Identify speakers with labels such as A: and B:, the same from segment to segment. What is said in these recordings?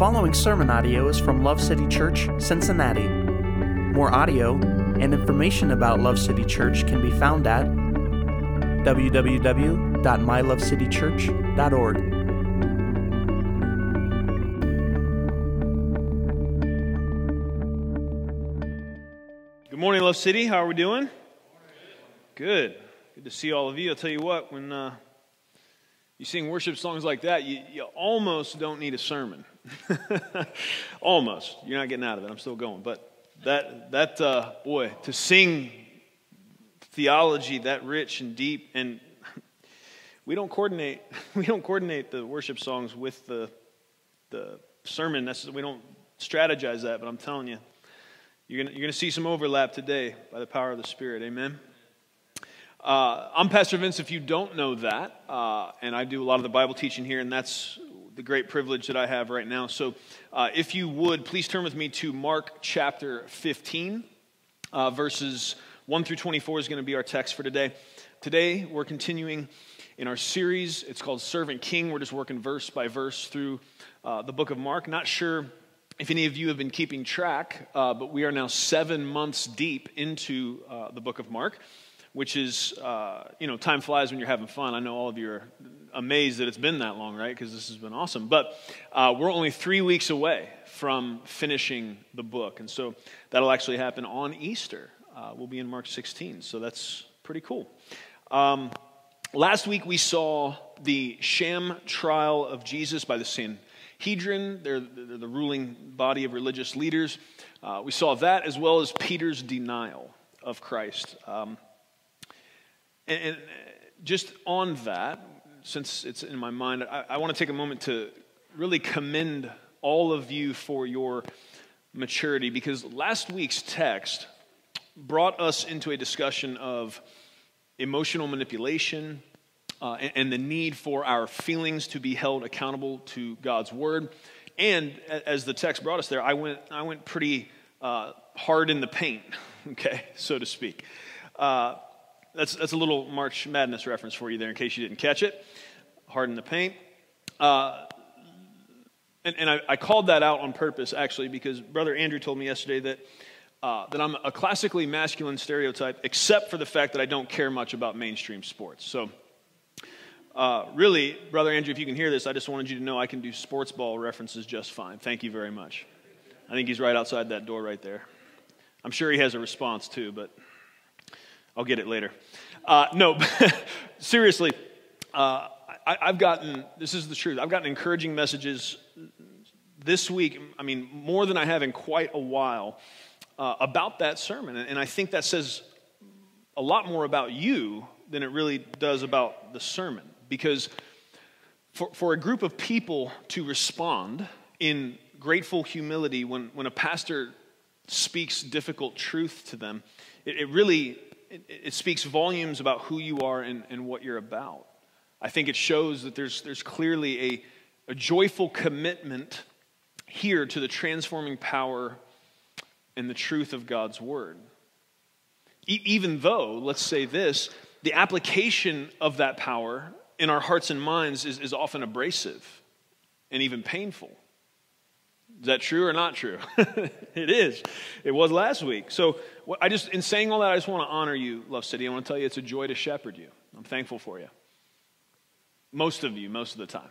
A: following sermon audio is from Love City Church, Cincinnati. More audio and information about Love City Church can be found at www.mylovecitychurch.org.
B: Good morning, Love City. How are we doing? Good. Good to see all of you. I'll tell you what, when uh, you sing worship songs like that, you, you almost don't need a sermon. almost. You're not getting out of it. I'm still going. But that, that uh, boy, to sing theology that rich and deep, and we don't coordinate, we don't coordinate the worship songs with the, the sermon. Necessarily. We don't strategize that, but I'm telling you, you're gonna you're gonna see some overlap today by the power of the Spirit. Amen. Uh, I'm Pastor Vince, if you don't know that, uh, and I do a lot of the Bible teaching here, and that's the great privilege that I have right now. So, uh, if you would, please turn with me to Mark chapter 15, uh, verses 1 through 24 is going to be our text for today. Today, we're continuing in our series. It's called Servant King. We're just working verse by verse through uh, the book of Mark. Not sure if any of you have been keeping track, uh, but we are now seven months deep into uh, the book of Mark, which is, uh, you know, time flies when you're having fun. I know all of you are amazed that it's been that long, right? Because this has been awesome. But uh, we're only three weeks away from finishing the book. And so that'll actually happen on Easter. Uh, we'll be in Mark 16. So that's pretty cool. Um, last week we saw the sham trial of Jesus by the sin Hedron, they're, they're the ruling body of religious leaders. Uh, we saw that as well as Peter's denial of Christ. Um, and, and, just on that, since it's in my mind, I, I want to take a moment to really commend all of you for your maturity because last week's text brought us into a discussion of emotional manipulation, uh, and, and, the need for our feelings to be held accountable to God's word. And as the text brought us there, I went, I went pretty uh, hard in the paint, okay, so to speak. Uh, that's, that's a little March Madness reference for you there in case you didn't catch it. Harden the paint. Uh, and, and I, I, called that out on purpose, actually, because Brother Andrew told me yesterday that, uh, that I'm a classically masculine stereotype, except for the fact that I don't care much about mainstream sports. So uh, really, Brother Andrew, if you can hear this, I just wanted you to know I can do sports ball references just fine. Thank you very much. I think he's right outside that door right there. I'm sure he has a response too, but I'll get it later. Uh, no, seriously, uh, I, have gotten, this is the truth, I've gotten encouraging messages this week, I mean, more than I have in quite a while, uh, about that sermon. And I think that says a lot more about you than it really does about the sermon. Because for, for a group of people to respond in grateful humility when, when a pastor speaks difficult truth to them, it, it really it, it, speaks volumes about who you are and, and what you're about. I think it shows that there's, there's clearly a, a joyful commitment here to the transforming power and the truth of God's word. E- even though, let's say this, the application of that power in our hearts and minds is, is often abrasive and even painful. Is that true or not true? it is. It was last week. So, I just, in saying all that, I just want to honor you, Love City. I want to tell you it's a joy to shepherd you. I'm thankful for you. Most of you, most of the time.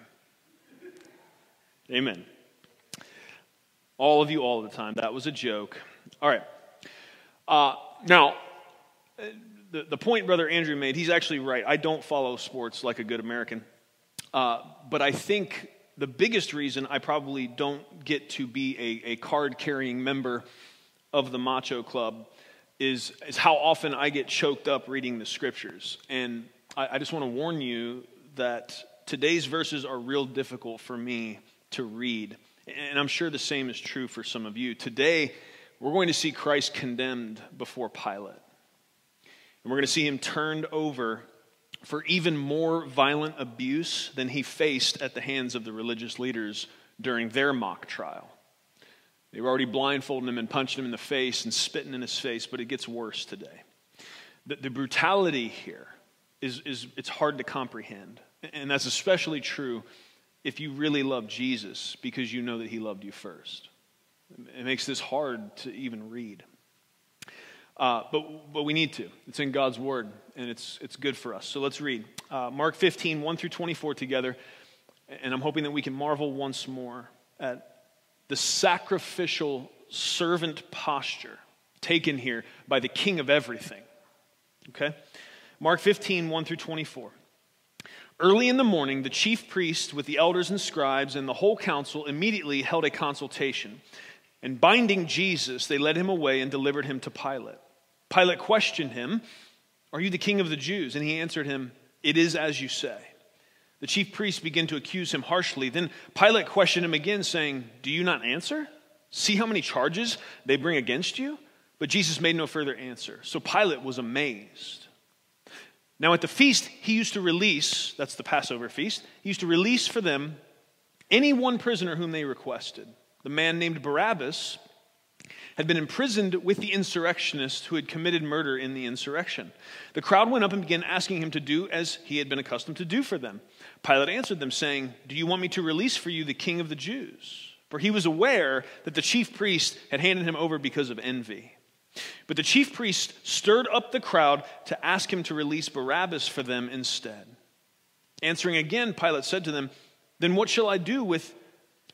B: Amen. All of you, all the time. That was a joke. All right. Uh, now, the, the point Brother Andrew made, he's actually right. I don't follow sports like a good American. Uh, but I think the biggest reason I probably don't get to be a, a card carrying member of the Macho Club is, is how often I get choked up reading the scriptures. And I, I just want to warn you that today's verses are real difficult for me to read. And I'm sure the same is true for some of you. Today, we're going to see Christ condemned before Pilate. And we're going to see him turned over for even more violent abuse than he faced at the hands of the religious leaders during their mock trial. They were already blindfolding him and punching him in the face and spitting in his face, but it gets worse today. The, the brutality here is, is it's hard to comprehend. And that's especially true if you really love Jesus because you know that he loved you first. It makes this hard to even read. Uh, but, but we need to. It's in God's word, and it's, it's good for us. So let's read uh, Mark 15, 1 through 24 together. And I'm hoping that we can marvel once more at the sacrificial servant posture taken here by the king of everything. Okay? Mark 15, 1 through 24. Early in the morning, the chief priest with the elders and scribes and the whole council immediately held a consultation. And binding Jesus, they led him away and delivered him to Pilate. Pilate questioned him, Are you the king of the Jews? And he answered him, It is as you say. The chief priests began to accuse him harshly. Then Pilate questioned him again, saying, Do you not answer? See how many charges they bring against you? But Jesus made no further answer. So Pilate was amazed. Now, at the feast, he used to release, that's the Passover feast, he used to release for them any one prisoner whom they requested. The man named Barabbas had been imprisoned with the insurrectionists who had committed murder in the insurrection. The crowd went up and began asking him to do as he had been accustomed to do for them. Pilate answered them, saying, Do you want me to release for you the king of the Jews? For he was aware that the chief priest had handed him over because of envy. But the chief priest stirred up the crowd to ask him to release Barabbas for them instead. Answering again, Pilate said to them, Then what shall I do with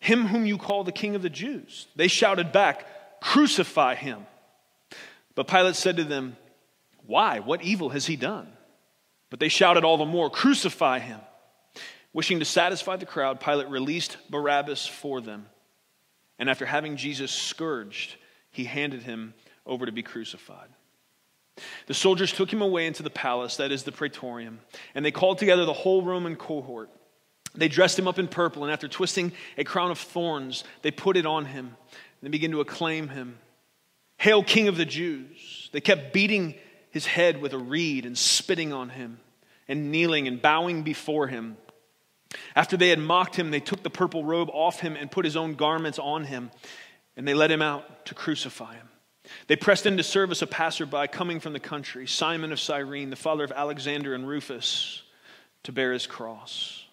B: him whom you call the king of the Jews? They shouted back, Crucify him. But Pilate said to them, Why? What evil has he done? But they shouted all the more, Crucify him. Wishing to satisfy the crowd, Pilate released Barabbas for them. And after having Jesus scourged, he handed him over to be crucified. The soldiers took him away into the palace, that is the praetorium, and they called together the whole Roman cohort. They dressed him up in purple, and after twisting a crown of thorns, they put it on him. And they began to acclaim him Hail, King of the Jews! They kept beating his head with a reed and spitting on him, and kneeling and bowing before him. After they had mocked him, they took the purple robe off him and put his own garments on him, and they led him out to crucify him. They pressed into service a passerby coming from the country, Simon of Cyrene, the father of Alexander and Rufus, to bear his cross.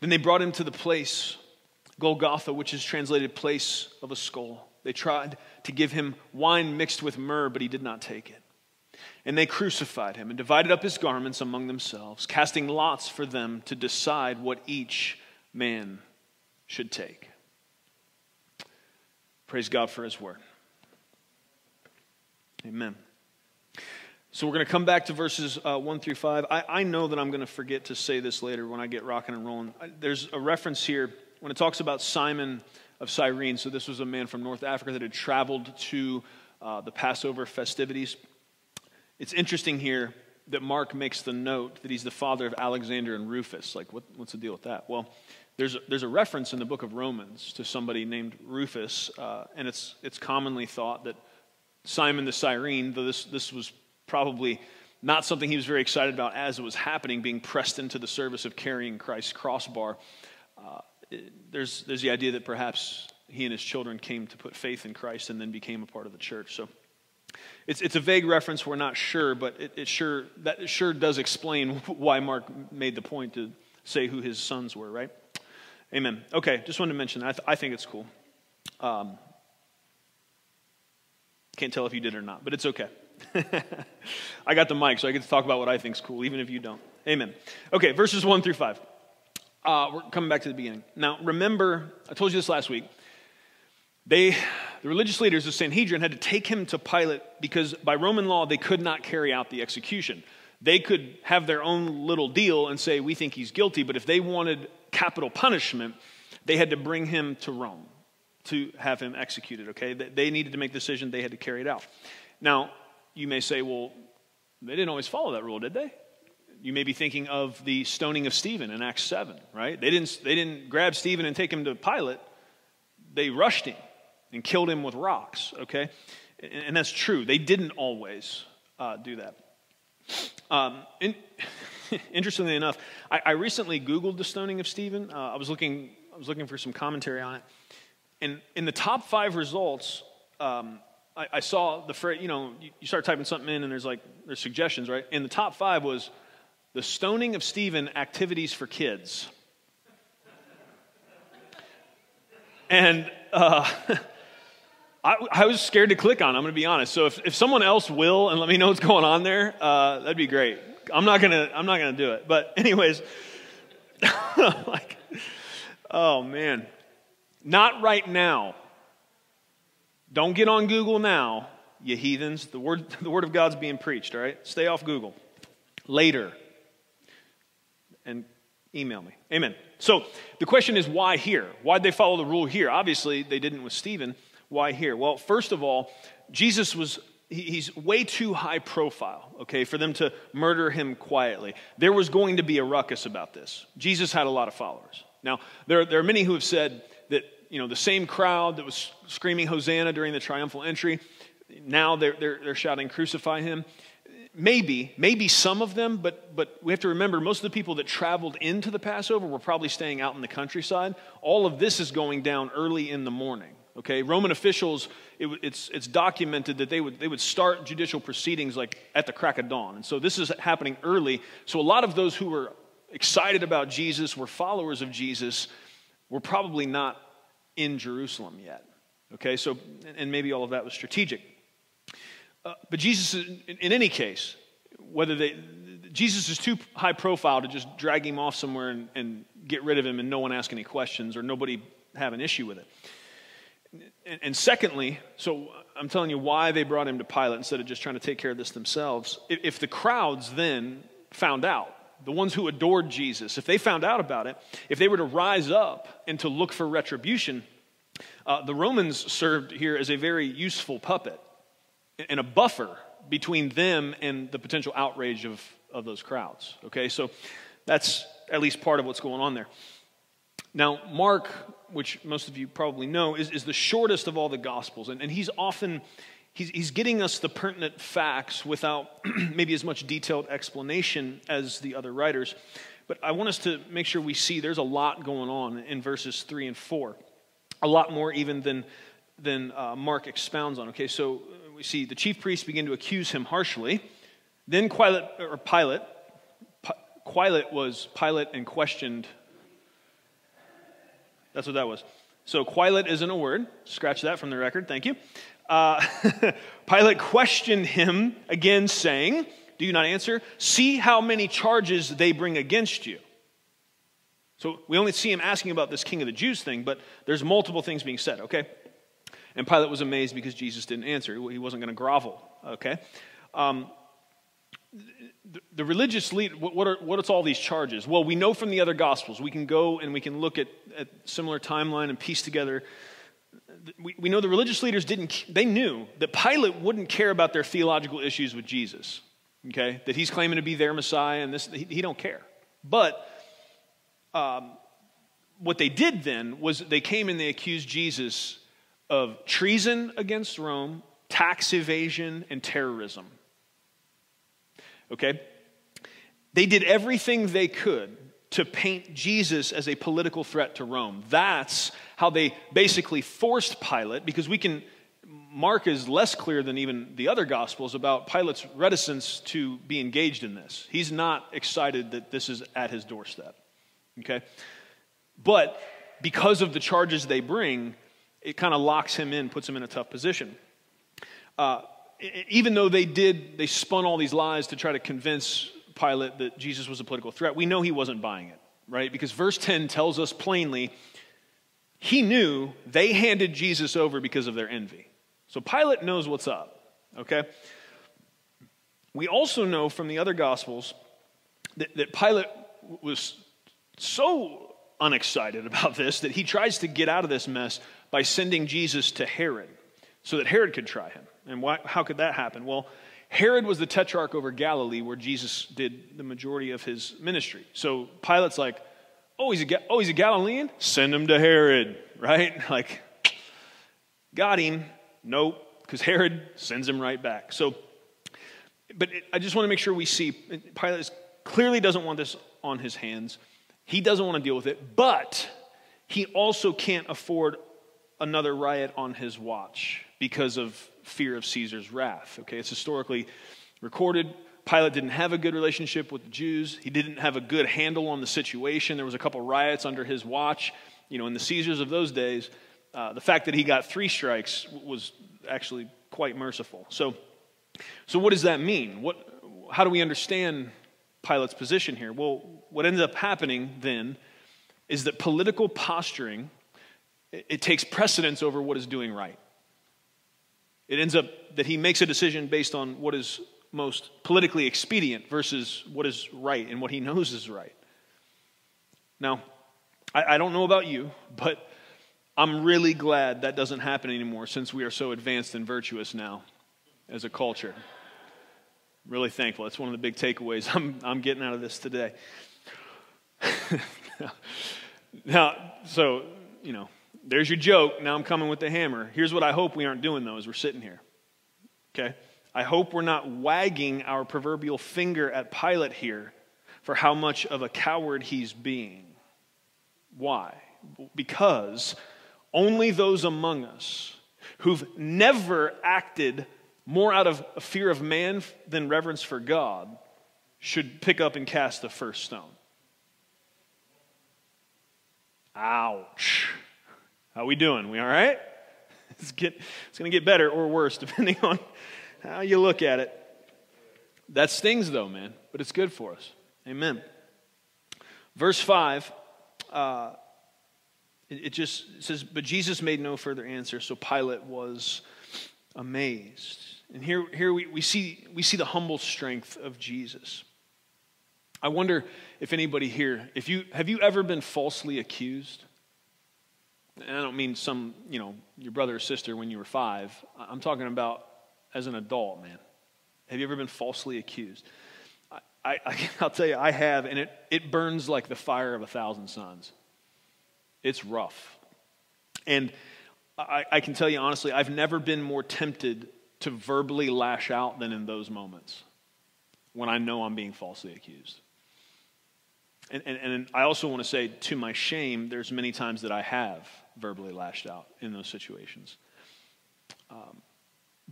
B: Then they brought him to the place, Golgotha, which is translated place of a skull. They tried to give him wine mixed with myrrh, but he did not take it. And they crucified him and divided up his garments among themselves, casting lots for them to decide what each man should take. Praise God for his word. Amen. So we're going to come back to verses uh, 1 through 5. I, I know that I'm going to forget to say this later when I get rocking and rolling. There's a reference here when it talks about Simon of Cyrene. So this was a man from North Africa that had traveled to uh, the Passover festivities. It's interesting here that Mark makes the note that he's the father of Alexander and Rufus. Like, what, what's the deal with that? Well, there's a, there's a reference in the book of Romans to somebody named Rufus, uh, and it's, it's commonly thought that Simon the Cyrene, though this, this was probably not something he was very excited about as it was happening, being pressed into the service of carrying Christ's crossbar. Uh, there's, there's the idea that perhaps he and his children came to put faith in Christ and then became a part of the church. So it's, it's a vague reference, we're not sure, but it, it sure, that sure does explain why Mark made the point to say who his sons were, right? Amen. Okay, just wanted to mention that. I, th- I think it's cool. Um, can't tell if you did or not, but it's okay. I got the mic, so I get to talk about what I think is cool, even if you don't. Amen. Okay, verses 1 through 5. Uh, we're coming back to the beginning. Now, remember, I told you this last week. They, the religious leaders of Sanhedrin, had to take him to Pilate because by Roman law, they could not carry out the execution. They could have their own little deal and say, We think he's guilty, but if they wanted capital punishment, they had to bring him to Rome to have him executed, okay? They needed to make the decision, they had to carry it out. Now, you may say, well, they didn't always follow that rule, did they? You may be thinking of the stoning of Stephen in Acts 7, right? They didn't, they didn't grab Stephen and take him to Pilate, they rushed him and killed him with rocks, okay? And, that's true. They didn't always uh, do that. Um, in, interestingly enough, I, I, recently Googled the stoning of Stephen. Uh, I was looking, I was looking for some commentary on it, and in the top five results, um, I, I, saw the phrase, you know, you, you start typing something in and there's like, there's suggestions, right? And the top five was the stoning of Stephen activities for kids. And uh, I, I, was scared to click on. I'm going to be honest. So if, if someone else will and let me know what's going on there, uh, that'd be great. I'm not gonna I'm not gonna do it. But anyways, like, oh man, not right now. Don't get on Google now, you heathens. The word the word of God's being preached. All right, stay off Google. Later, and email me. Amen. So the question is, why here? Why'd they follow the rule here? Obviously, they didn't with Stephen. Why here? Well, first of all, Jesus was he's way too high profile, okay, for them to murder him quietly. There was going to be a ruckus about this. Jesus had a lot of followers. Now, there, there are many who have said that, you know, the same crowd that was screaming Hosanna during the triumphal entry, now they're, they're, they're shouting, Crucify him. Maybe, maybe some of them, but, but we have to remember most of the people that traveled into the Passover were probably staying out in the countryside. All of this is going down early in the morning. Okay, Roman officials, it, it's, it's documented that they would, they would start judicial proceedings like at the crack of dawn. And so this is happening early. So a lot of those who were excited about Jesus, were followers of Jesus, were probably not in Jerusalem yet. Okay, so, and maybe all of that was strategic. Uh, but Jesus, in, in any case, whether they, Jesus is too high profile to just drag him off somewhere and, and get rid of him and no one ask any questions or nobody have an issue with it. And, and, secondly, so I'm telling you why they brought him to Pilate instead of just trying to take care of this themselves. If, if the crowds then found out, the ones who adored Jesus, if they found out about it, if they were to rise up and to look for retribution, uh, the Romans served here as a very useful puppet and a buffer between them and the potential outrage of, of those crowds. Okay, so that's at least part of what's going on there. Now, Mark which most of you probably know, is, is the shortest of all the Gospels. And, and he's often, he's, he's getting us the pertinent facts without maybe as much detailed explanation as the other writers. But I want us to make sure we see there's a lot going on in verses 3 and 4. A lot more even than, than uh, Mark expounds on. Okay, so we see the chief priests begin to accuse him harshly. Then Pilate, or Pilate, Pilate was Pilate and questioned that's what that was. So Quilate isn't a word. Scratch that from the record. Thank you. Uh, Pilate questioned him again, saying, Do you not answer? See how many charges they bring against you. So we only see him asking about this king of the Jews thing, but there's multiple things being said, okay? And Pilate was amazed because Jesus didn't answer. He wasn't going to grovel, okay? Um, the religious lead, what are, what's all these charges? Well, we know from the other gospels. We can go and we can look at, at similar timeline and piece together. We, we know the religious leaders didn't, they knew that Pilate wouldn't care about their theological issues with Jesus, okay? That he's claiming to be their Messiah and this, he, he don't care. But um, what they did then was they came and they accused Jesus of treason against Rome, tax evasion, and terrorism okay? They did everything they could to paint Jesus as a political threat to Rome. That's how they basically forced Pilate, because we can, Mark is less clear than even the other Gospels about Pilate's reticence to be engaged in this. He's not excited that this is at his doorstep, okay? But because of the charges they bring, it kind of locks him in, puts him in a tough position. Uh, even though they did, they spun all these lies to try to convince Pilate that Jesus was a political threat, we know he wasn't buying it, right? Because verse 10 tells us plainly he knew they handed Jesus over because of their envy. So Pilate knows what's up, okay? We also know from the other Gospels that, that Pilate was so unexcited about this that he tries to get out of this mess by sending Jesus to Herod so that Herod could try him. And why, how could that happen? Well, Herod was the tetrarch over Galilee where Jesus did the majority of his ministry. So Pilate's like, oh, he's a, oh, he's a Galilean? Send him to Herod, right? Like, got him. Nope, because Herod sends him right back. So, but it, I just want to make sure we see Pilate clearly doesn't want this on his hands. He doesn't want to deal with it, but he also can't afford another riot on his watch because of fear of Caesar's wrath. Okay, it's historically recorded. Pilate didn't have a good relationship with the Jews. He didn't have a good handle on the situation. There was a couple riots under his watch. You know, in the Caesars of those days, uh, the fact that he got three strikes was actually quite merciful. So, so what does that mean? What, how do we understand Pilate's position here? Well, what ends up happening then is that political posturing it, takes precedence over what is doing right. It ends up that he makes a decision based on what is most politically expedient versus what is right and what he knows is right. Now, I, I don't know about you, but I'm really glad that doesn't happen anymore since we are so advanced and virtuous now as a culture. Really thankful. That's one of the big takeaways I'm, I'm getting out of this today. now, so, you know, there's your joke. Now I'm coming with the hammer. Here's what I hope we aren't doing, though, as we're sitting here. Okay? I hope we're not wagging our proverbial finger at Pilate here for how much of a coward he's being. Why? Because only those among us who've never acted more out of fear of man than reverence for God should pick up and cast the first stone. Ouch. How we doing? We all right? It's, get, it's going to get better or worse depending on how you look at it. That stings though, man, but it's good for us. Amen. Verse 5, uh, it, it just says, But Jesus made no further answer, so Pilate was amazed. And here, here we, we, see, we see the humble strength of Jesus. I wonder if anybody here, if you have you ever been falsely accused? And I don't mean some, you know, your brother or sister when you were five. I'm talking about as an adult, man. Have you ever been falsely accused? I, I, will tell you, I have, and it, it burns like the fire of a thousand suns. It's rough. And I, I can tell you honestly, I've never been more tempted to verbally lash out than in those moments when I know I'm being falsely accused. And, and, and, I also want to say, to my shame, there's many times that I have verbally lashed out in those situations. Um,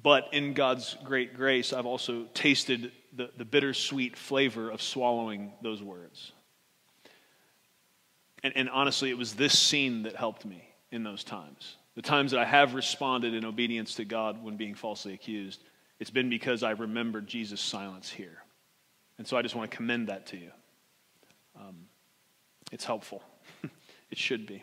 B: but in God's great grace, I've also tasted the, the bittersweet flavor of swallowing those words. And, and honestly, it was this scene that helped me in those times. The times that I have responded in obedience to God when being falsely accused, it's been because I remembered Jesus' silence here. And so I just want to commend that to you. Um, it's helpful, it should be.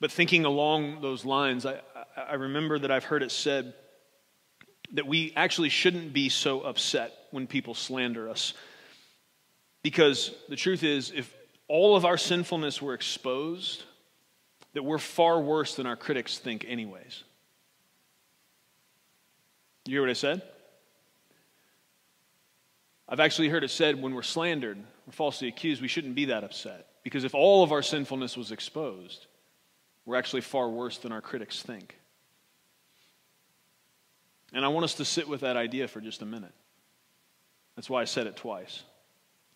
B: But thinking along those lines, I, I remember that I've heard it said that we actually shouldn't be so upset when people slander us. Because the truth is, if all of our sinfulness were exposed, that we're far worse than our critics think, anyways. You hear what I said? I've actually heard it said when we're slandered or falsely accused, we shouldn't be that upset. Because if all of our sinfulness was exposed, we're actually far worse than our critics think. And I want us to sit with that idea for just a minute. That's why I said it twice,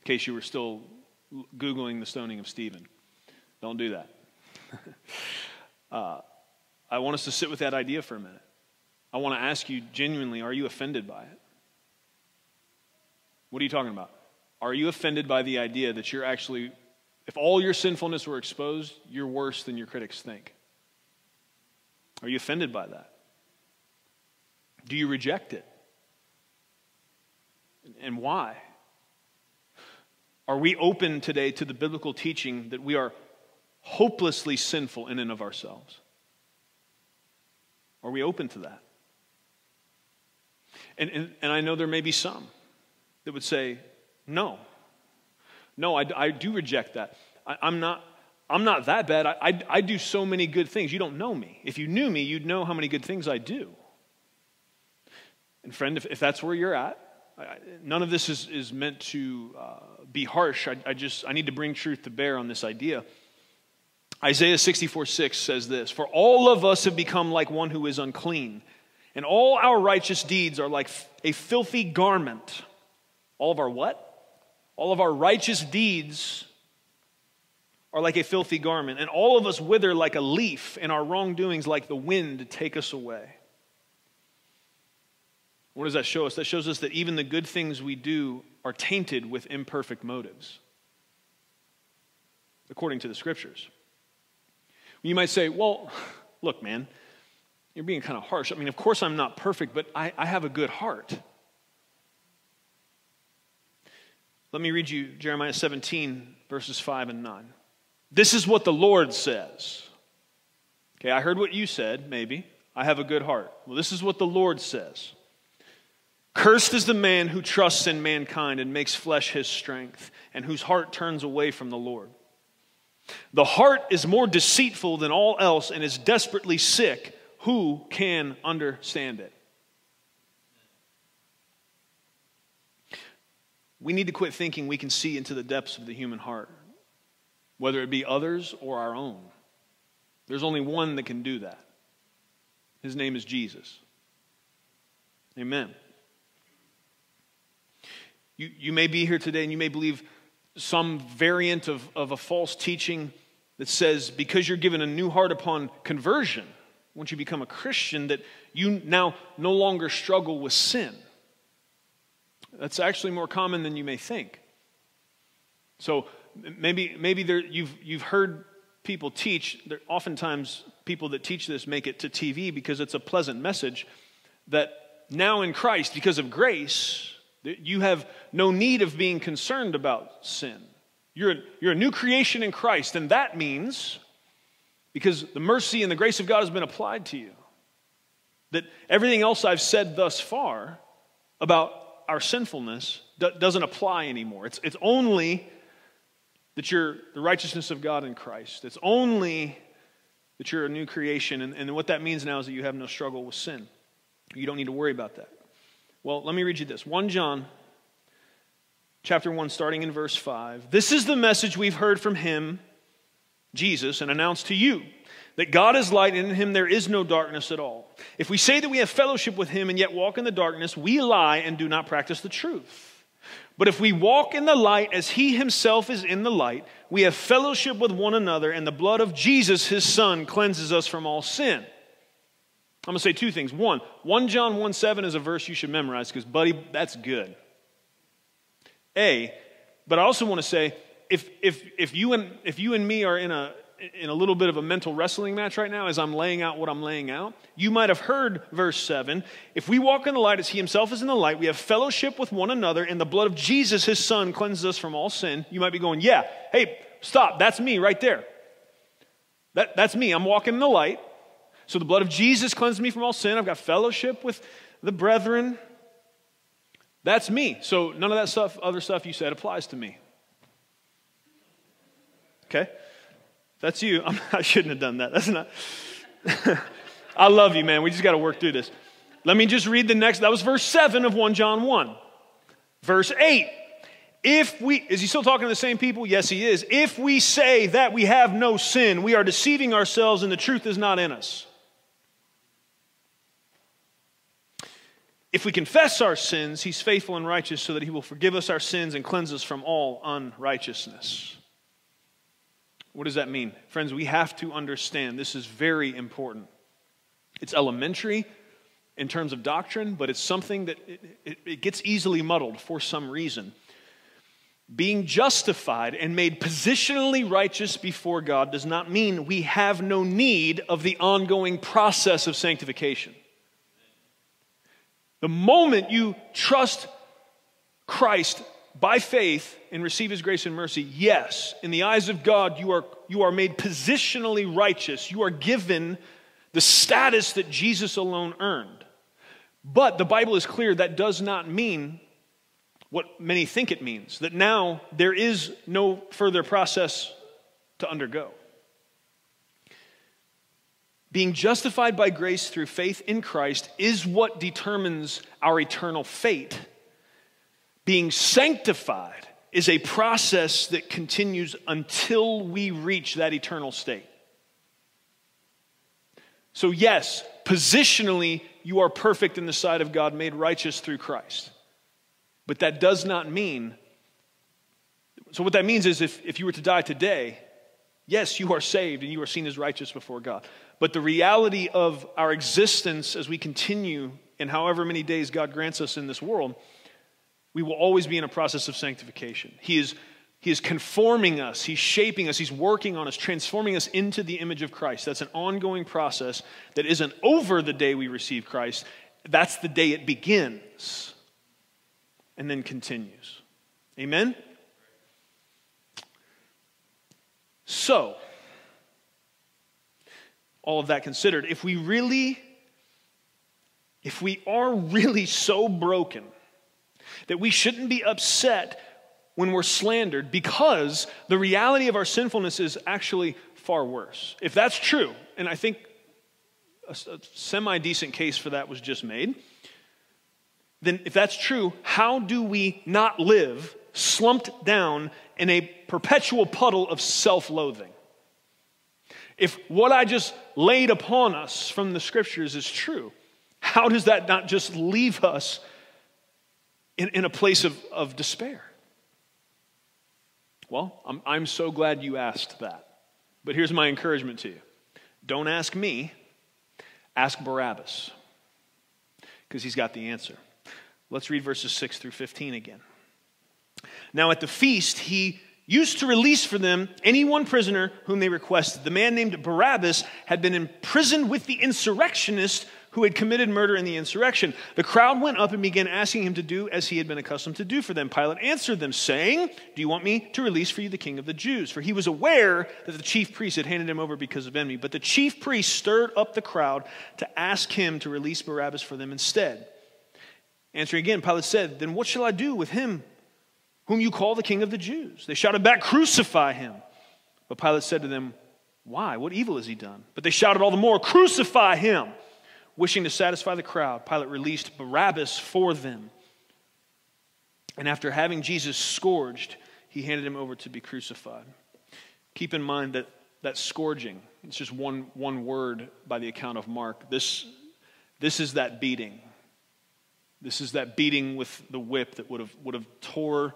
B: in case you were still Googling the stoning of Stephen. Don't do that. uh, I want us to sit with that idea for a minute. I want to ask you genuinely are you offended by it? What are you talking about? Are you offended by the idea that you're actually, if all your sinfulness were exposed, you're worse than your critics think? Are you offended by that? Do you reject it? And why? Are we open today to the biblical teaching that we are hopelessly sinful in and of ourselves? Are we open to that? And, and, and I know there may be some that would say, no. No, I, I do reject that. I, am not. I'm not that bad. I, I, I do so many good things. You don't know me. If you knew me, you'd know how many good things I do. And, friend, if, if that's where you're at, I, none of this is, is meant to uh, be harsh. I, I just I need to bring truth to bear on this idea. Isaiah 64 6 says this For all of us have become like one who is unclean, and all our righteous deeds are like a filthy garment. All of our what? All of our righteous deeds are like a filthy garment, and all of us wither like a leaf, and our wrongdoings like the wind take us away. What does that show us? That shows us that even the good things we do are tainted with imperfect motives, according to the scriptures. You might say, well, look, man, you're being kind of harsh. I mean, of course I'm not perfect, but I, I have a good heart. Let me read you Jeremiah 17, verses 5 and 9. This is what the Lord says. Okay, I heard what you said, maybe. I have a good heart. Well, this is what the Lord says. Cursed is the man who trusts in mankind and makes flesh his strength, and whose heart turns away from the Lord. The heart is more deceitful than all else and is desperately sick. Who can understand it? We need to quit thinking we can see into the depths of the human heart, whether it be others or our own. There's only one that can do that. His name is Jesus. Amen. You, you may be here today and you may believe some variant of, of a false teaching that says because you're given a new heart upon conversion, once you become a Christian, that you now no longer struggle with sin. That's actually more common than you may think. So maybe, maybe there, you've, you've heard people teach, there, oftentimes people that teach this make it to TV because it's a pleasant message that now in Christ, because of grace, you have no need of being concerned about sin. You're a, you're a new creation in Christ, and that means, because the mercy and the grace of God has been applied to you, that everything else I've said thus far about our sinfulness doesn't apply anymore. It's, it's only that you're the righteousness of God in Christ. It's only that you're a new creation. And, and what that means now is that you have no struggle with sin. You don't need to worry about that. Well, let me read you this 1 John chapter 1, starting in verse 5. This is the message we've heard from him, Jesus, and announced to you that God is light and in him there is no darkness at all. If we say that we have fellowship with him and yet walk in the darkness, we lie and do not practice the truth. But if we walk in the light as he himself is in the light, we have fellowship with one another, and the blood of Jesus, his son, cleanses us from all sin. I'm going to say two things. One, 1 John 1 7 is a verse you should memorize because, buddy, that's good. A, but I also want to say if, if, if, you and, if you and me are in a, in a little bit of a mental wrestling match right now as I'm laying out what I'm laying out. You might have heard verse 7. If we walk in the light as he himself is in the light, we have fellowship with one another, and the blood of Jesus, his son, cleanses us from all sin. You might be going, Yeah, hey, stop. That's me right there. That, that's me. I'm walking in the light. So the blood of Jesus cleanses me from all sin. I've got fellowship with the brethren. That's me. So none of that stuff, other stuff you said applies to me. Okay? That's you. I'm, I should not have done that. That's not. I love you, man. We just got to work through this. Let me just read the next. That was verse 7 of 1 John 1. Verse 8. If we, is he still talking to the same people? Yes, he is. If we say that we have no sin, we are deceiving ourselves and the truth is not in us. If we confess our sins, he's faithful and righteous so that he will forgive us our sins and cleanse us from all unrighteousness. What does that mean? Friends, we have to understand this is very important. It's elementary in terms of doctrine, but it's something that it, it, it gets easily muddled for some reason. Being justified and made positionally righteous before God does not mean we have no need of the ongoing process of sanctification. The moment you trust Christ by faith and receive his grace and mercy, yes, in the eyes of God, you are, you are made positionally righteous. You are given the status that Jesus alone earned. But the Bible is clear that does not mean what many think it means that now there is no further process to undergo. Being justified by grace through faith in Christ is what determines our eternal fate being sanctified is a process that continues until we reach that eternal state. So, yes, positionally, you are perfect in the sight of God, made righteous through Christ. But that does not mean, so what that means is if, if you were to die today, yes, you are saved and you are seen as righteous before God. But the reality of our existence as we continue in however many days God grants us in this world we will always be in a process of sanctification. He is, He is conforming us, He's shaping us, He's working on us, transforming us into the image of Christ. That's an ongoing process that isn't over the day we receive Christ. That's the day it begins and then continues. Amen? So, all of that considered, if we really, if we are really so broken that we shouldn't be upset when we're slandered because the reality of our sinfulness is actually far worse. If that's true, and I think a, semi decent case for that was just made, then if that's true, how do we not live slumped down in a perpetual puddle of self loathing? If what I just laid upon us from the scriptures is true, how does that not just leave us in, in a place of, of despair? Well, I'm, I'm so glad you asked that. But here's my encouragement to you don't ask me, ask Barabbas, because he's got the answer. Let's read verses 6 through 15 again. Now, at the feast, he used to release for them any one prisoner whom they requested. The man named Barabbas had been imprisoned with the insurrectionist who had committed murder in the insurrection. The crowd went up and began asking him to do as he had been accustomed to do for them. Pilate answered them, saying, Do you want me to release for you the king of the Jews? For he was aware that the chief priest had handed him over because of envy. But the chief priest stirred up the crowd to ask him to release Barabbas for them instead. Answering again, Pilate said, Then what shall I do with him whom you call the king of the Jews? They shouted back, Crucify him. But Pilate said to them, Why? What evil has he done? But they shouted all the more, Crucify him. Wishing to satisfy the crowd, Pilate released Barabbas for them. And after having Jesus scourged, he handed him over to be crucified. Keep in mind that that scourging, it's just one, one word by the account of Mark. This, this is that beating. This is that beating with the whip that would have, would have tore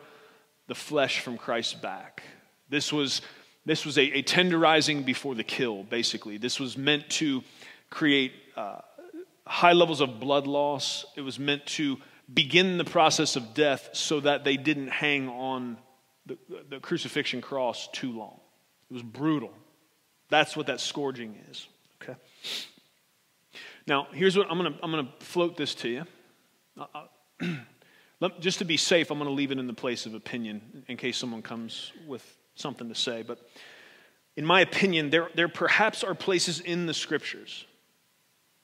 B: the flesh from Christ's back. This was, this was a, a tenderizing before the kill, basically. This was meant to create uh, high levels of blood loss. It was meant to begin the process of death so that they didn't hang on the, the crucifixion cross too long. It was brutal. That's what that scourging is. Okay. Now, here's what I'm going to I'm going to float this to you. Uh, uh just to be safe, I'm going to leave it in the place of opinion in case someone comes with something to say. But in my opinion, there, there perhaps are places in the scriptures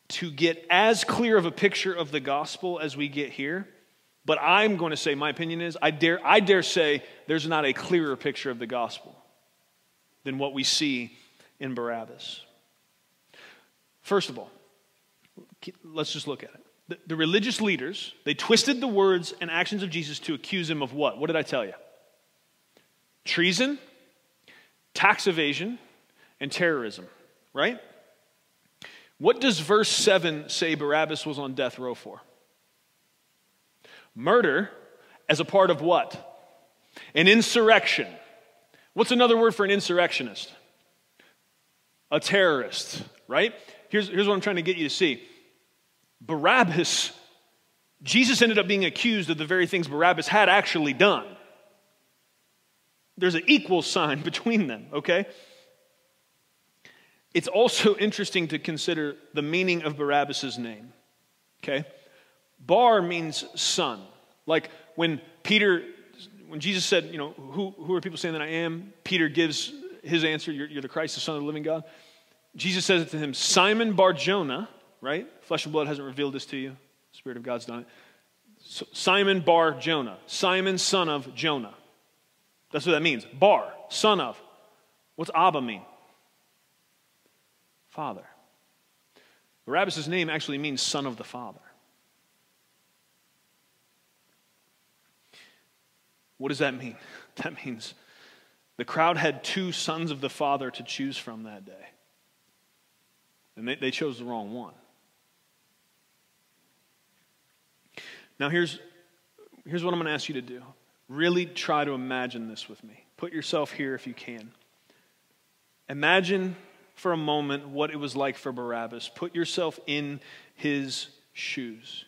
B: to get as clear of a picture of the gospel as we get here. But I'm going to say, my opinion is, I dare, I dare say there's not a clearer picture of the gospel than what we see in Barabbas. First of all, let's just look at it. The, the religious leaders, they twisted the words and actions of Jesus to accuse him of what? What did I tell you? Treason, tax evasion, and terrorism, right? What does verse 7 say Barabbas was on death row for? Murder as a part of what? An insurrection. What's another word for an insurrectionist? A terrorist, right? Here's, here's what I'm trying to get you to see Barabbas, Jesus ended up being accused of the very things Barabbas had actually done. There's an equal sign between them, okay? It's also interesting to consider the meaning of Barabbas' name. Okay? Bar means son. Like when Peter, when Jesus said, you know, who, who are people saying that I am? Peter gives his answer, you're, you're the Christ, the Son of the living God. Jesus says it to him, Simon Bar Jonah, right? Flesh and blood hasn't revealed this to you. The Spirit of God's done it. So, Simon Bar Jonah. Simon, son of Jonah. That's what that means. Bar, son of. What's Abba mean? Father. Barabbas' name actually means son of the Father. What does that mean? That means the crowd had two sons of the Father to choose from that day. And they, they chose the wrong one. Now, here's, here's what I'm going to ask you to do. Really try to imagine this with me. Put yourself here if you can. Imagine for a moment what it was like for Barabbas. Put yourself in his shoes.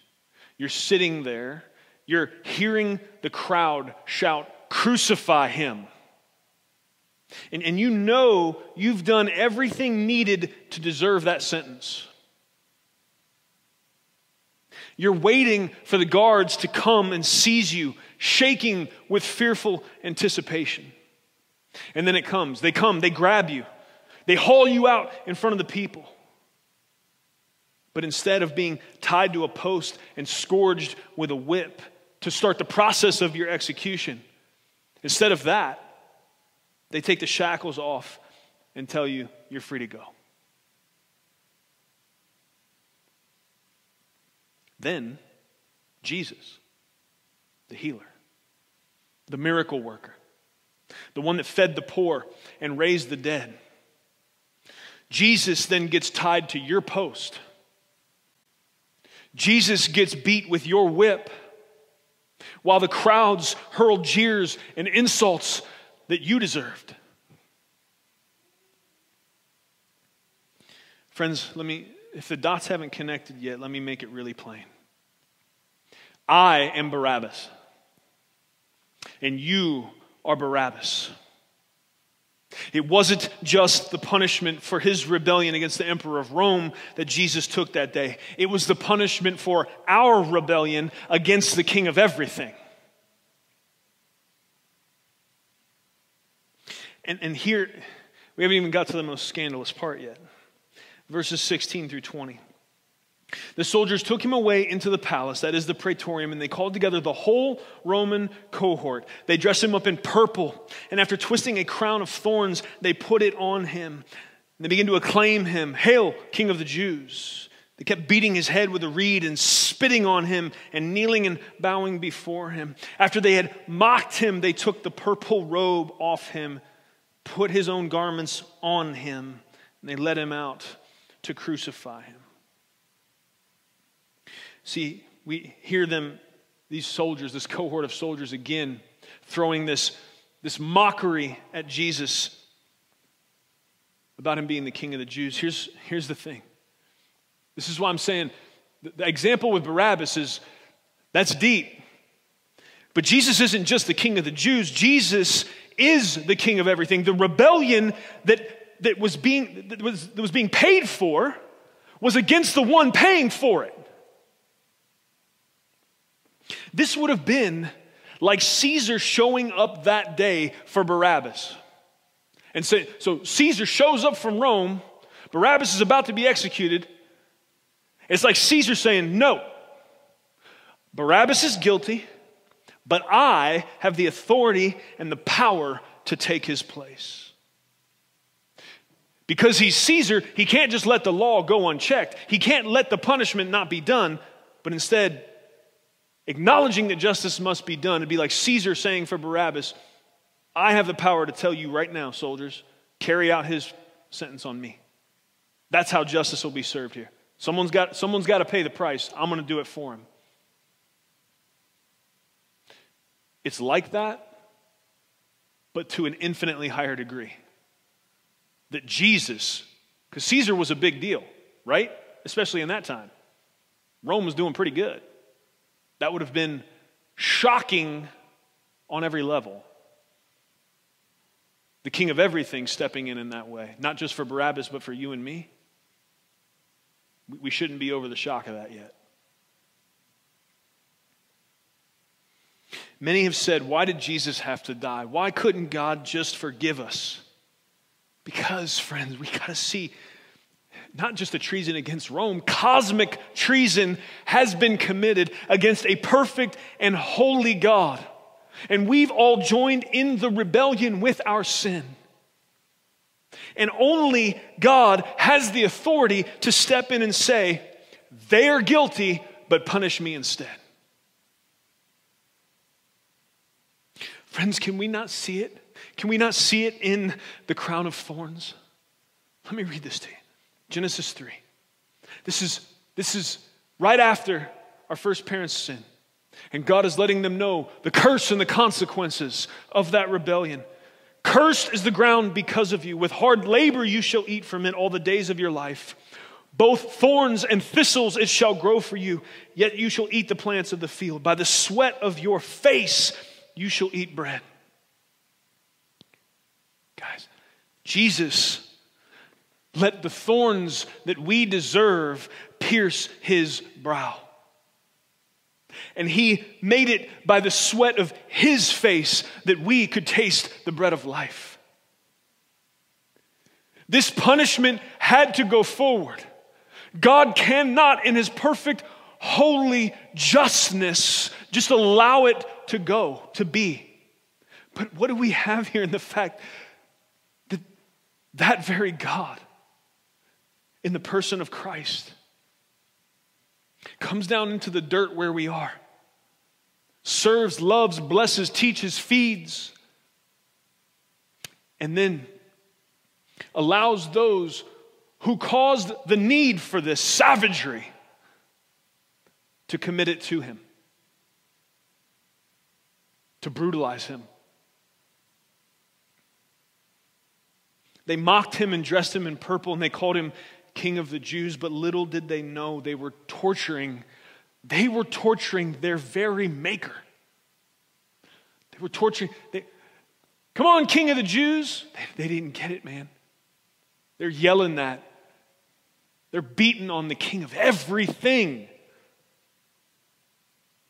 B: You're sitting there, you're hearing the crowd shout, Crucify him. And, and you know you've done everything needed to deserve that sentence. You're waiting for the guards to come and seize you, shaking with fearful anticipation. And then it comes. They come, they grab you, they haul you out in front of the people. But instead of being tied to a post and scourged with a whip to start the process of your execution, instead of that, they take the shackles off and tell you you're free to go. Then, Jesus, the healer, the miracle worker, the one that fed the poor and raised the dead. Jesus then gets tied to your post. Jesus gets beat with your whip while the crowds hurl jeers and insults that you deserved. Friends, let me, if the dots haven't connected yet, let me make it really plain. I am Barabbas, and you are Barabbas. It wasn't just the punishment for his rebellion against the emperor of Rome that Jesus took that day. It was the punishment for our rebellion against the king of everything. And, and here, we haven't even got to the most scandalous part yet. Verses 16 through 20. The soldiers took him away into the palace, that is the praetorium, and they called together the whole Roman cohort. They dressed him up in purple, and after twisting a crown of thorns, they put it on him. And they began to acclaim him, Hail, King of the Jews! They kept beating his head with a reed and spitting on him and kneeling and bowing before him. After they had mocked him, they took the purple robe off him, put his own garments on him, and they led him out to crucify him. See, we hear them, these soldiers, this cohort of soldiers again, throwing this, this mockery at Jesus about him being the king of the Jews. Here's, here's the thing. This is why I'm saying the, example with Barabbas is that's deep. But Jesus isn't just the king of the Jews, Jesus is the king of everything. The rebellion that, that, was being, that, was, that was being paid for was against the one paying for it. This would have been like Caesar showing up that day for Barabbas. And so, so Caesar shows up from Rome, Barabbas is about to be executed. It's like Caesar saying, No, Barabbas is guilty, but I have the authority and the power to take his place. Because he's Caesar, he can't just let the law go unchecked. He can't let the punishment not be done, but instead acknowledging that justice must be done. It'd be like Caesar saying for Barabbas, I have the power to tell you right now, soldiers, carry out his sentence on me. That's how justice will be served here. Someone's got, someone's got to pay the price. I'm going to do it for him. It's like that, but to an infinitely higher degree. That Jesus, because Caesar was a big deal, right? Especially in that time. Rome was doing pretty good. That would have been shocking on every level. The king of everything stepping in in that way, not just for Barabbas, but for you and me. We shouldn't be over the shock of that yet. Many have said, Why did Jesus have to die? Why couldn't God just forgive us? Because, friends, we got to see not just a treason against Rome, cosmic treason has been committed against a perfect and holy God. And we've all joined in the rebellion with our sin. And only God has the authority to step in and say, they are guilty, but punish me instead. Friends, can we not see it? Can we not see it in the crown of thorns? Let me read this to you. Genesis 3. This is, this is right after our first parents' sin. And God is letting them know the curse and the consequences of that rebellion. Cursed is the ground because of you. With hard labor you shall eat from it all the days of your life. Both thorns and thistles it shall grow for you, yet you shall eat the plants of the field. By the sweat of your face you shall eat bread. Guys, Jesus let the thorns that we deserve pierce his brow. And he made it by the sweat of his face that we could taste the bread of life. This punishment had to go forward. God cannot, in his perfect, holy justness, just allow it to go, to be. But what do we have here in the fact that that very God, in the person of Christ, comes down into the dirt where we are, serves, loves, blesses, teaches, feeds, and then allows those who caused the need for this savagery to commit it to him, to brutalize him. They mocked him and dressed him in purple, and they called him King of the Jews, but little did they know they were torturing, they were torturing their very maker. They were torturing, they, come on, King of the Jews. They, they didn't get it, man. They're yelling that. They're beating on the king of everything,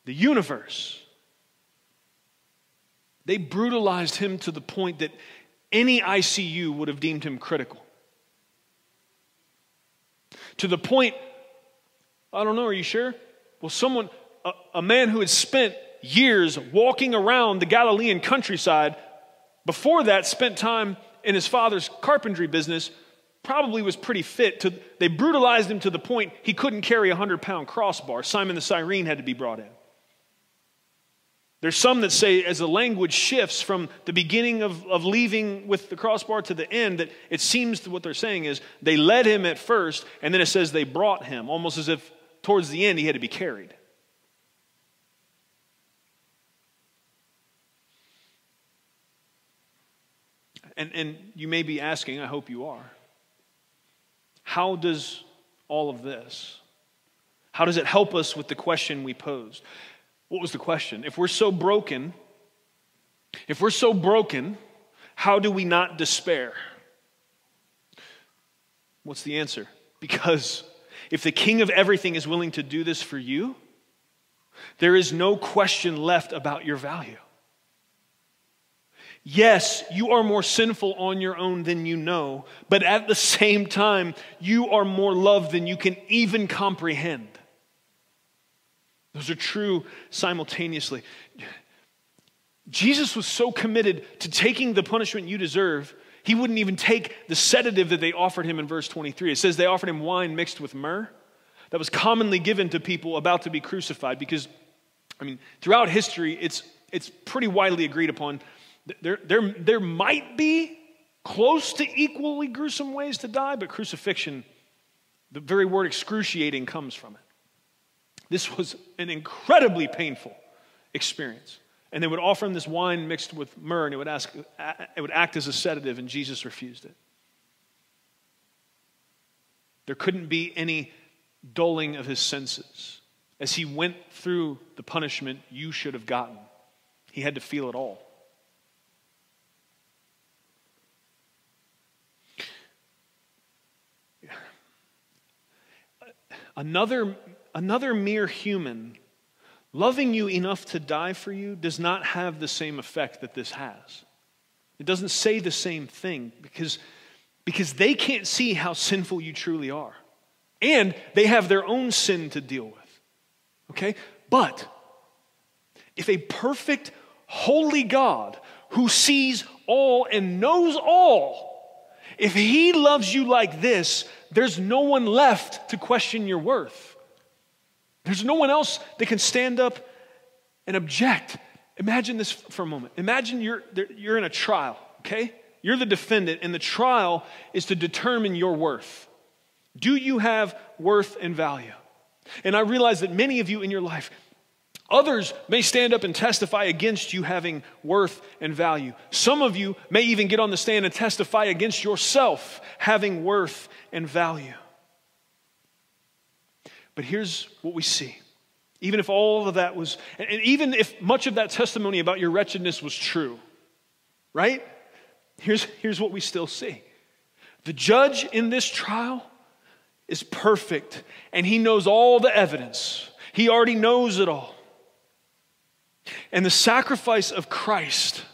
B: the universe. They brutalized him to the point that any ICU would have deemed him critical. To the point, I don't know, are you sure? Well, someone, a, a man who had spent years walking around the Galilean countryside, before that, spent time in his father's carpentry business, probably was pretty fit. To, they brutalized him to the point he couldn't carry a 100 pound crossbar. Simon the Cyrene had to be brought in. There's some that say, as the language shifts from the beginning of, of leaving with the crossbar to the end, that it seems what they're saying is they led him at first, and then it says they brought him, almost as if towards the end he had to be carried. And, and you may be asking, I hope you are, how does all of this, how does it help us with the question we posed? What was the question? If we're so broken, if we're so broken, how do we not despair? What's the answer? Because if the king of everything is willing to do this for you, there is no question left about your value. Yes, you are more sinful on your own than you know, but at the same time, you are more loved than you can even comprehend. Those are true simultaneously. Jesus was so committed to taking the punishment you deserve, he wouldn't even take the sedative that they offered him in verse 23. It says they offered him wine mixed with myrrh that was commonly given to people about to be crucified because, I mean, throughout history, it's, it's pretty widely agreed upon. There, there, there might be close to equally gruesome ways to die, but crucifixion, the very word excruciating comes from it. This was an incredibly painful experience. And they would offer him this wine mixed with myrrh, and it would, ask, it would act as a sedative, and Jesus refused it. There couldn't be any dulling of his senses. As he went through the punishment you should have gotten, he had to feel it all. Another Another mere human loving you enough to die for you does not have the same effect that this has. It doesn't say the same thing because, because they can't see how sinful you truly are. And they have their own sin to deal with. Okay? But if a perfect, holy God who sees all and knows all, if he loves you like this, there's no one left to question your worth. There's no one else that can stand up and object. Imagine this for a moment. Imagine you're, you're in a trial, okay? You're the defendant, and the trial is to determine your worth. Do you have worth and value? And I realize that many of you in your life, others may stand up and testify against you having worth and value. Some of you may even get on the stand and testify against yourself having worth and value. But here's what we see. Even if all of that was, and even if much of that testimony about your wretchedness was true, right? here's, here's what we still see the judge in this trial is perfect, and he knows all the evidence, he already knows it all. And the sacrifice of Christ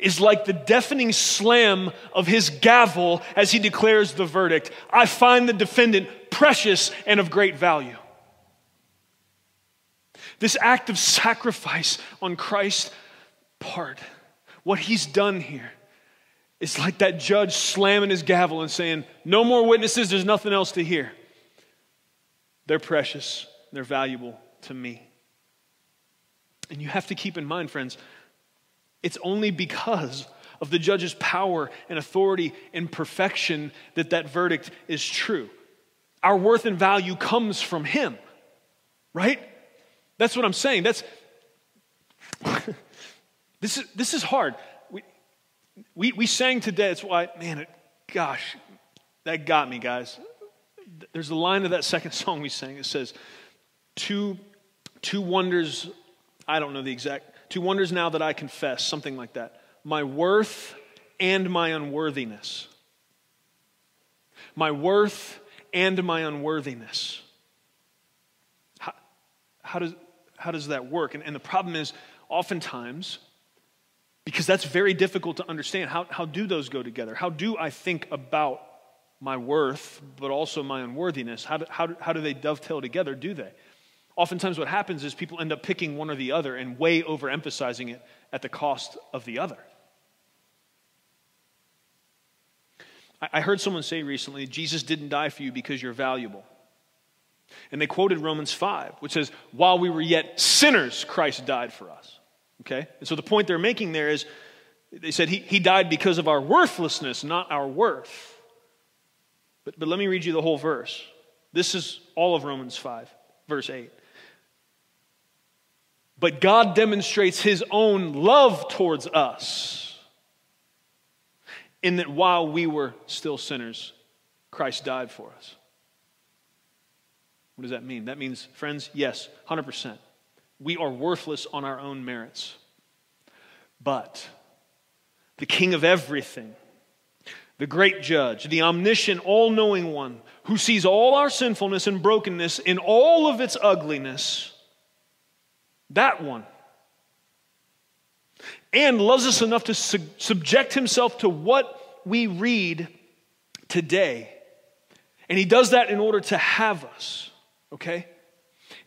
B: is like the deafening slam of his gavel as he declares the verdict I find the defendant precious and of great value. This act of sacrifice on Christ's part, what he's done here, is like that judge slamming his gavel and saying, No more witnesses, there's nothing else to hear. They're precious, they're valuable to me. And you have to keep in mind, friends, it's only because of the judge's power and authority and perfection that that verdict is true. Our worth and value comes from him, right? That's what I'm saying. That's this is this is hard. We, we we sang today. It's why, man, it, gosh, that got me, guys. There's a line of that second song we sang. It says, two, two wonders, I don't know the exact Two wonders now that I confess, something like that. My worth and my unworthiness. My worth and my unworthiness. How, how, does, how does that work? And, and the problem is, oftentimes, because that's very difficult to understand, how, how do those go together? How do I think about my worth, but also my unworthiness? How do, how, how do they dovetail together? Do they? Oftentimes, what happens is people end up picking one or the other and way overemphasizing it at the cost of the other. I heard someone say recently, Jesus didn't die for you because you're valuable. And they quoted Romans 5, which says, While we were yet sinners, Christ died for us. Okay? And so the point they're making there is they said he, he died because of our worthlessness, not our worth. But, but let me read you the whole verse. This is all of Romans 5, verse 8. But God demonstrates his own love towards us in that while we were still sinners, Christ died for us. What does that mean? That means, friends, yes, 100%. We are worthless on our own merits. But the King of everything, the great judge, the omniscient, all knowing one, who sees all our sinfulness and brokenness in all of its ugliness, that one. And loves us enough to su- subject himself to what we read today. And he does that in order to have us, okay?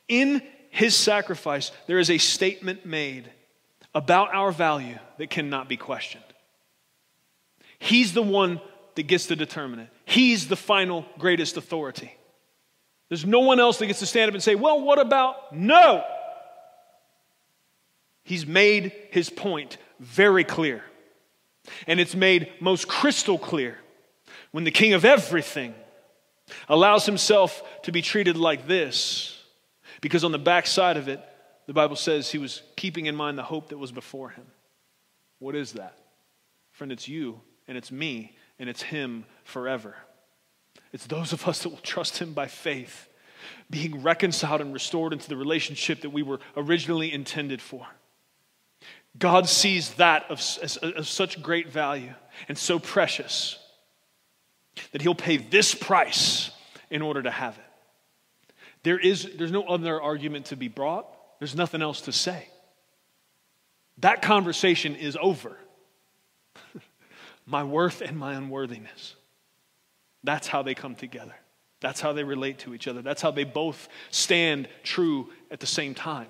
B: In his sacrifice, there is a statement made about our value that cannot be questioned. He's the one that gets to determine it, he's the final greatest authority. There's no one else that gets to stand up and say, Well, what about? No! He's made his point very clear. And it's made most crystal clear when the king of everything allows himself to be treated like this. Because on the backside of it, the Bible says he was keeping in mind the hope that was before him. What is that? Friend, it's you and it's me and it's him forever. It's those of us that will trust him by faith, being reconciled and restored into the relationship that we were originally intended for. God sees that of, as, as such great value and so precious that he'll pay this price in order to have it. There is, there's no other argument to be brought, there's nothing else to say. That conversation is over. my worth and my unworthiness. That's how they come together. That's how they relate to each other. That's how they both stand true at the same time.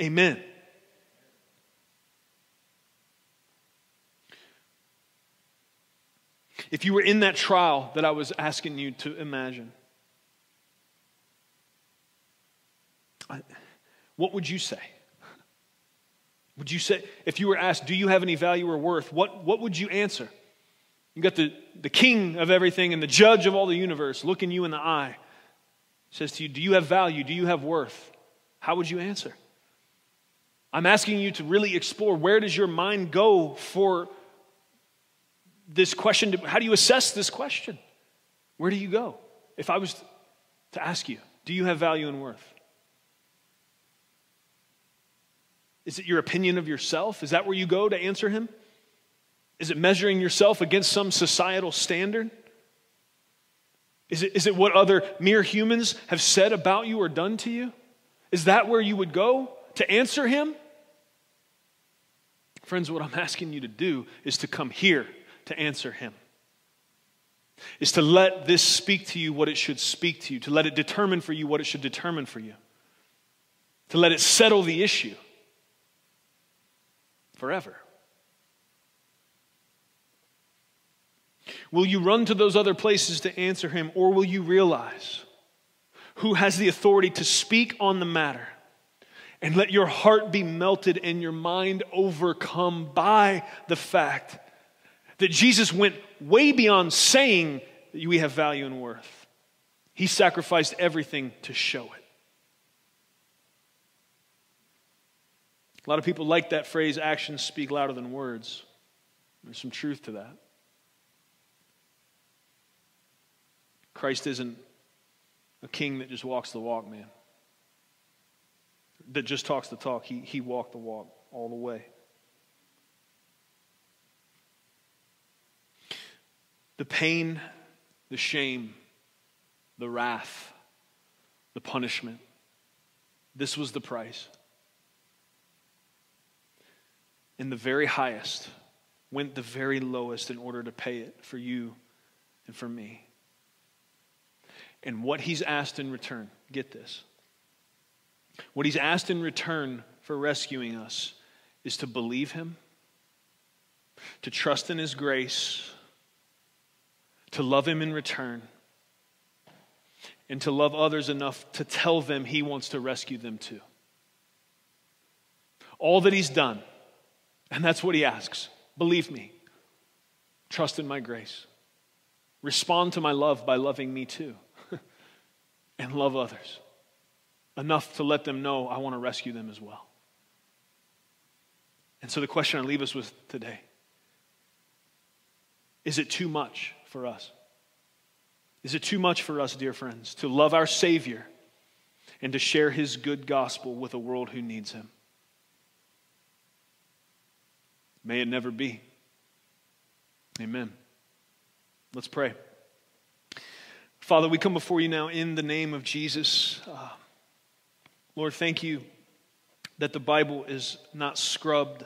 B: Amen. If you were in that trial that I was asking you to imagine, what would you say? Would you say, if you were asked, do you have any value or worth, what, what would you answer? You got the, the king of everything and the judge of all the universe looking you in the eye. Says to you, Do you have value? Do you have worth? How would you answer? I'm asking you to really explore where does your mind go for this question? How do you assess this question? Where do you go? If I was to ask you, do you have value and worth? Is it your opinion of yourself? Is that where you go to answer him? Is it measuring yourself against some societal standard? Is it, is it what other mere humans have said about you or done to you? Is that where you would go to answer him? Friends, what I'm asking you to do is to come here to answer him. Is to let this speak to you what it should speak to you, to let it determine for you what it should determine for you, to let it settle the issue forever. Will you run to those other places to answer him, or will you realize who has the authority to speak on the matter? And let your heart be melted and your mind overcome by the fact that Jesus went way beyond saying that we have value and worth. He sacrificed everything to show it. A lot of people like that phrase, actions speak louder than words. There's some truth to that. Christ isn't a king that just walks the walk, man. That just talks the talk. He, he walked the walk all the way. The pain, the shame, the wrath, the punishment. This was the price. And the very highest went the very lowest in order to pay it for you and for me. And what he's asked in return, get this. What he's asked in return for rescuing us is to believe him, to trust in his grace, to love him in return, and to love others enough to tell them he wants to rescue them too. All that he's done, and that's what he asks believe me, trust in my grace, respond to my love by loving me too and love others enough to let them know I want to rescue them as well. And so the question I leave us with today is it too much for us? Is it too much for us, dear friends, to love our Savior and to share His good gospel with a world who needs Him? May it never be. Amen. Let's pray. Father, we come before you now in the name of Jesus. Uh, Lord, thank you that the Bible is not scrubbed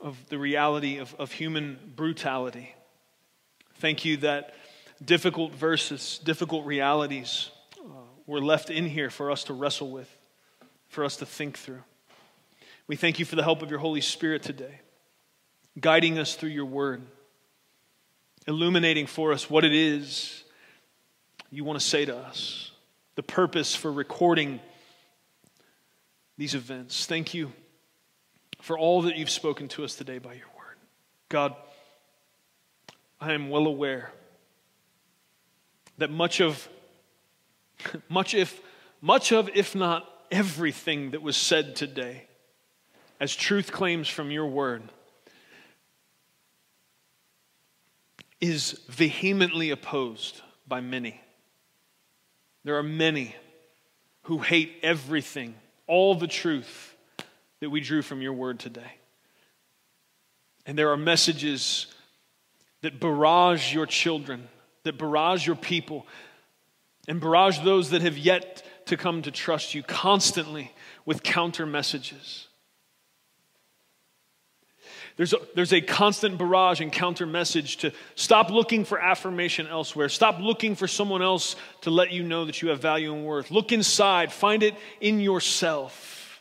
B: of the reality of, of human brutality. Thank you that difficult verses, difficult realities uh, were left in here for us to wrestle with, for us to think through. We thank you for the help of your Holy Spirit today, guiding us through your word, illuminating for us what it is you want to say to us, the purpose for recording these events. Thank you for all that you've spoken to us today by your word. God, I am well aware that much of much if much of if not everything that was said today as truth claims from your word is vehemently opposed by many there are many who hate everything, all the truth that we drew from your word today. And there are messages that barrage your children, that barrage your people, and barrage those that have yet to come to trust you constantly with counter messages. There's a, there's a constant barrage and counter message to stop looking for affirmation elsewhere. Stop looking for someone else to let you know that you have value and worth. Look inside, find it in yourself.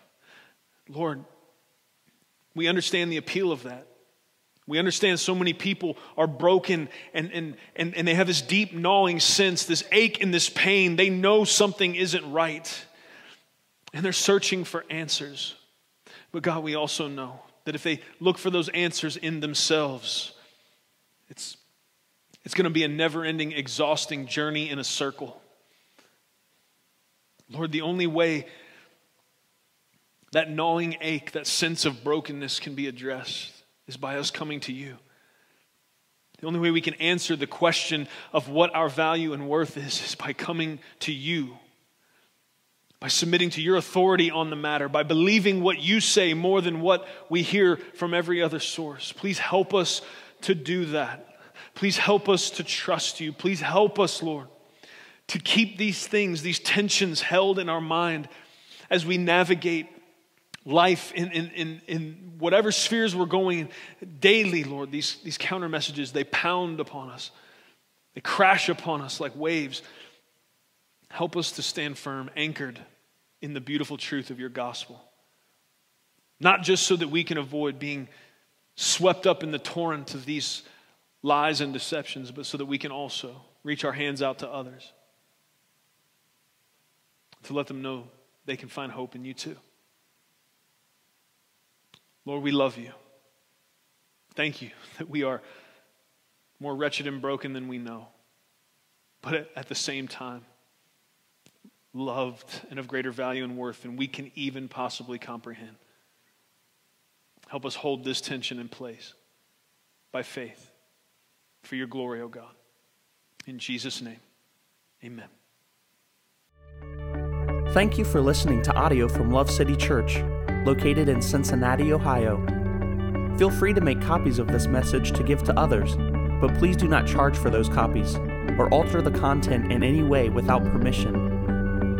B: Lord, we understand the appeal of that. We understand so many people are broken and, and, and, and they have this deep gnawing sense, this ache and this pain. They know something isn't right. And they're searching for answers. But God, we also know that if they look for those answers in themselves, it's, it's going to be a never ending, exhausting journey in a circle. Lord, the only way that gnawing ache, that sense of brokenness can be addressed is by us coming to you. The only way we can answer the question of what our value and worth is is by coming to you. By submitting to your authority on the matter, by believing what you say more than what we hear from every other source. Please help us to do that. Please help us to trust you. Please help us, Lord, to keep these things, these tensions held in our mind as we navigate life in, in, in, in whatever spheres we're going daily, Lord. These, these counter messages, they pound upon us, they crash upon us like waves. Help us to stand firm, anchored in the beautiful truth of your gospel. Not just so that we can avoid being swept up in the torrent of these lies and deceptions, but so that we can also reach our hands out to others to let them know they can find hope in you too. Lord, we love you. Thank you that we are more wretched and broken than we know, but at the same time, loved and of greater value and worth than we can even possibly comprehend. Help us hold this tension in place by faith for your glory, O oh God. In Jesus' name, amen.
A: Thank you for listening to audio from Love City Church, located in Cincinnati, Ohio. Feel free to make copies of this message to give to others, but please do not charge for those copies or alter the content in any way without permission.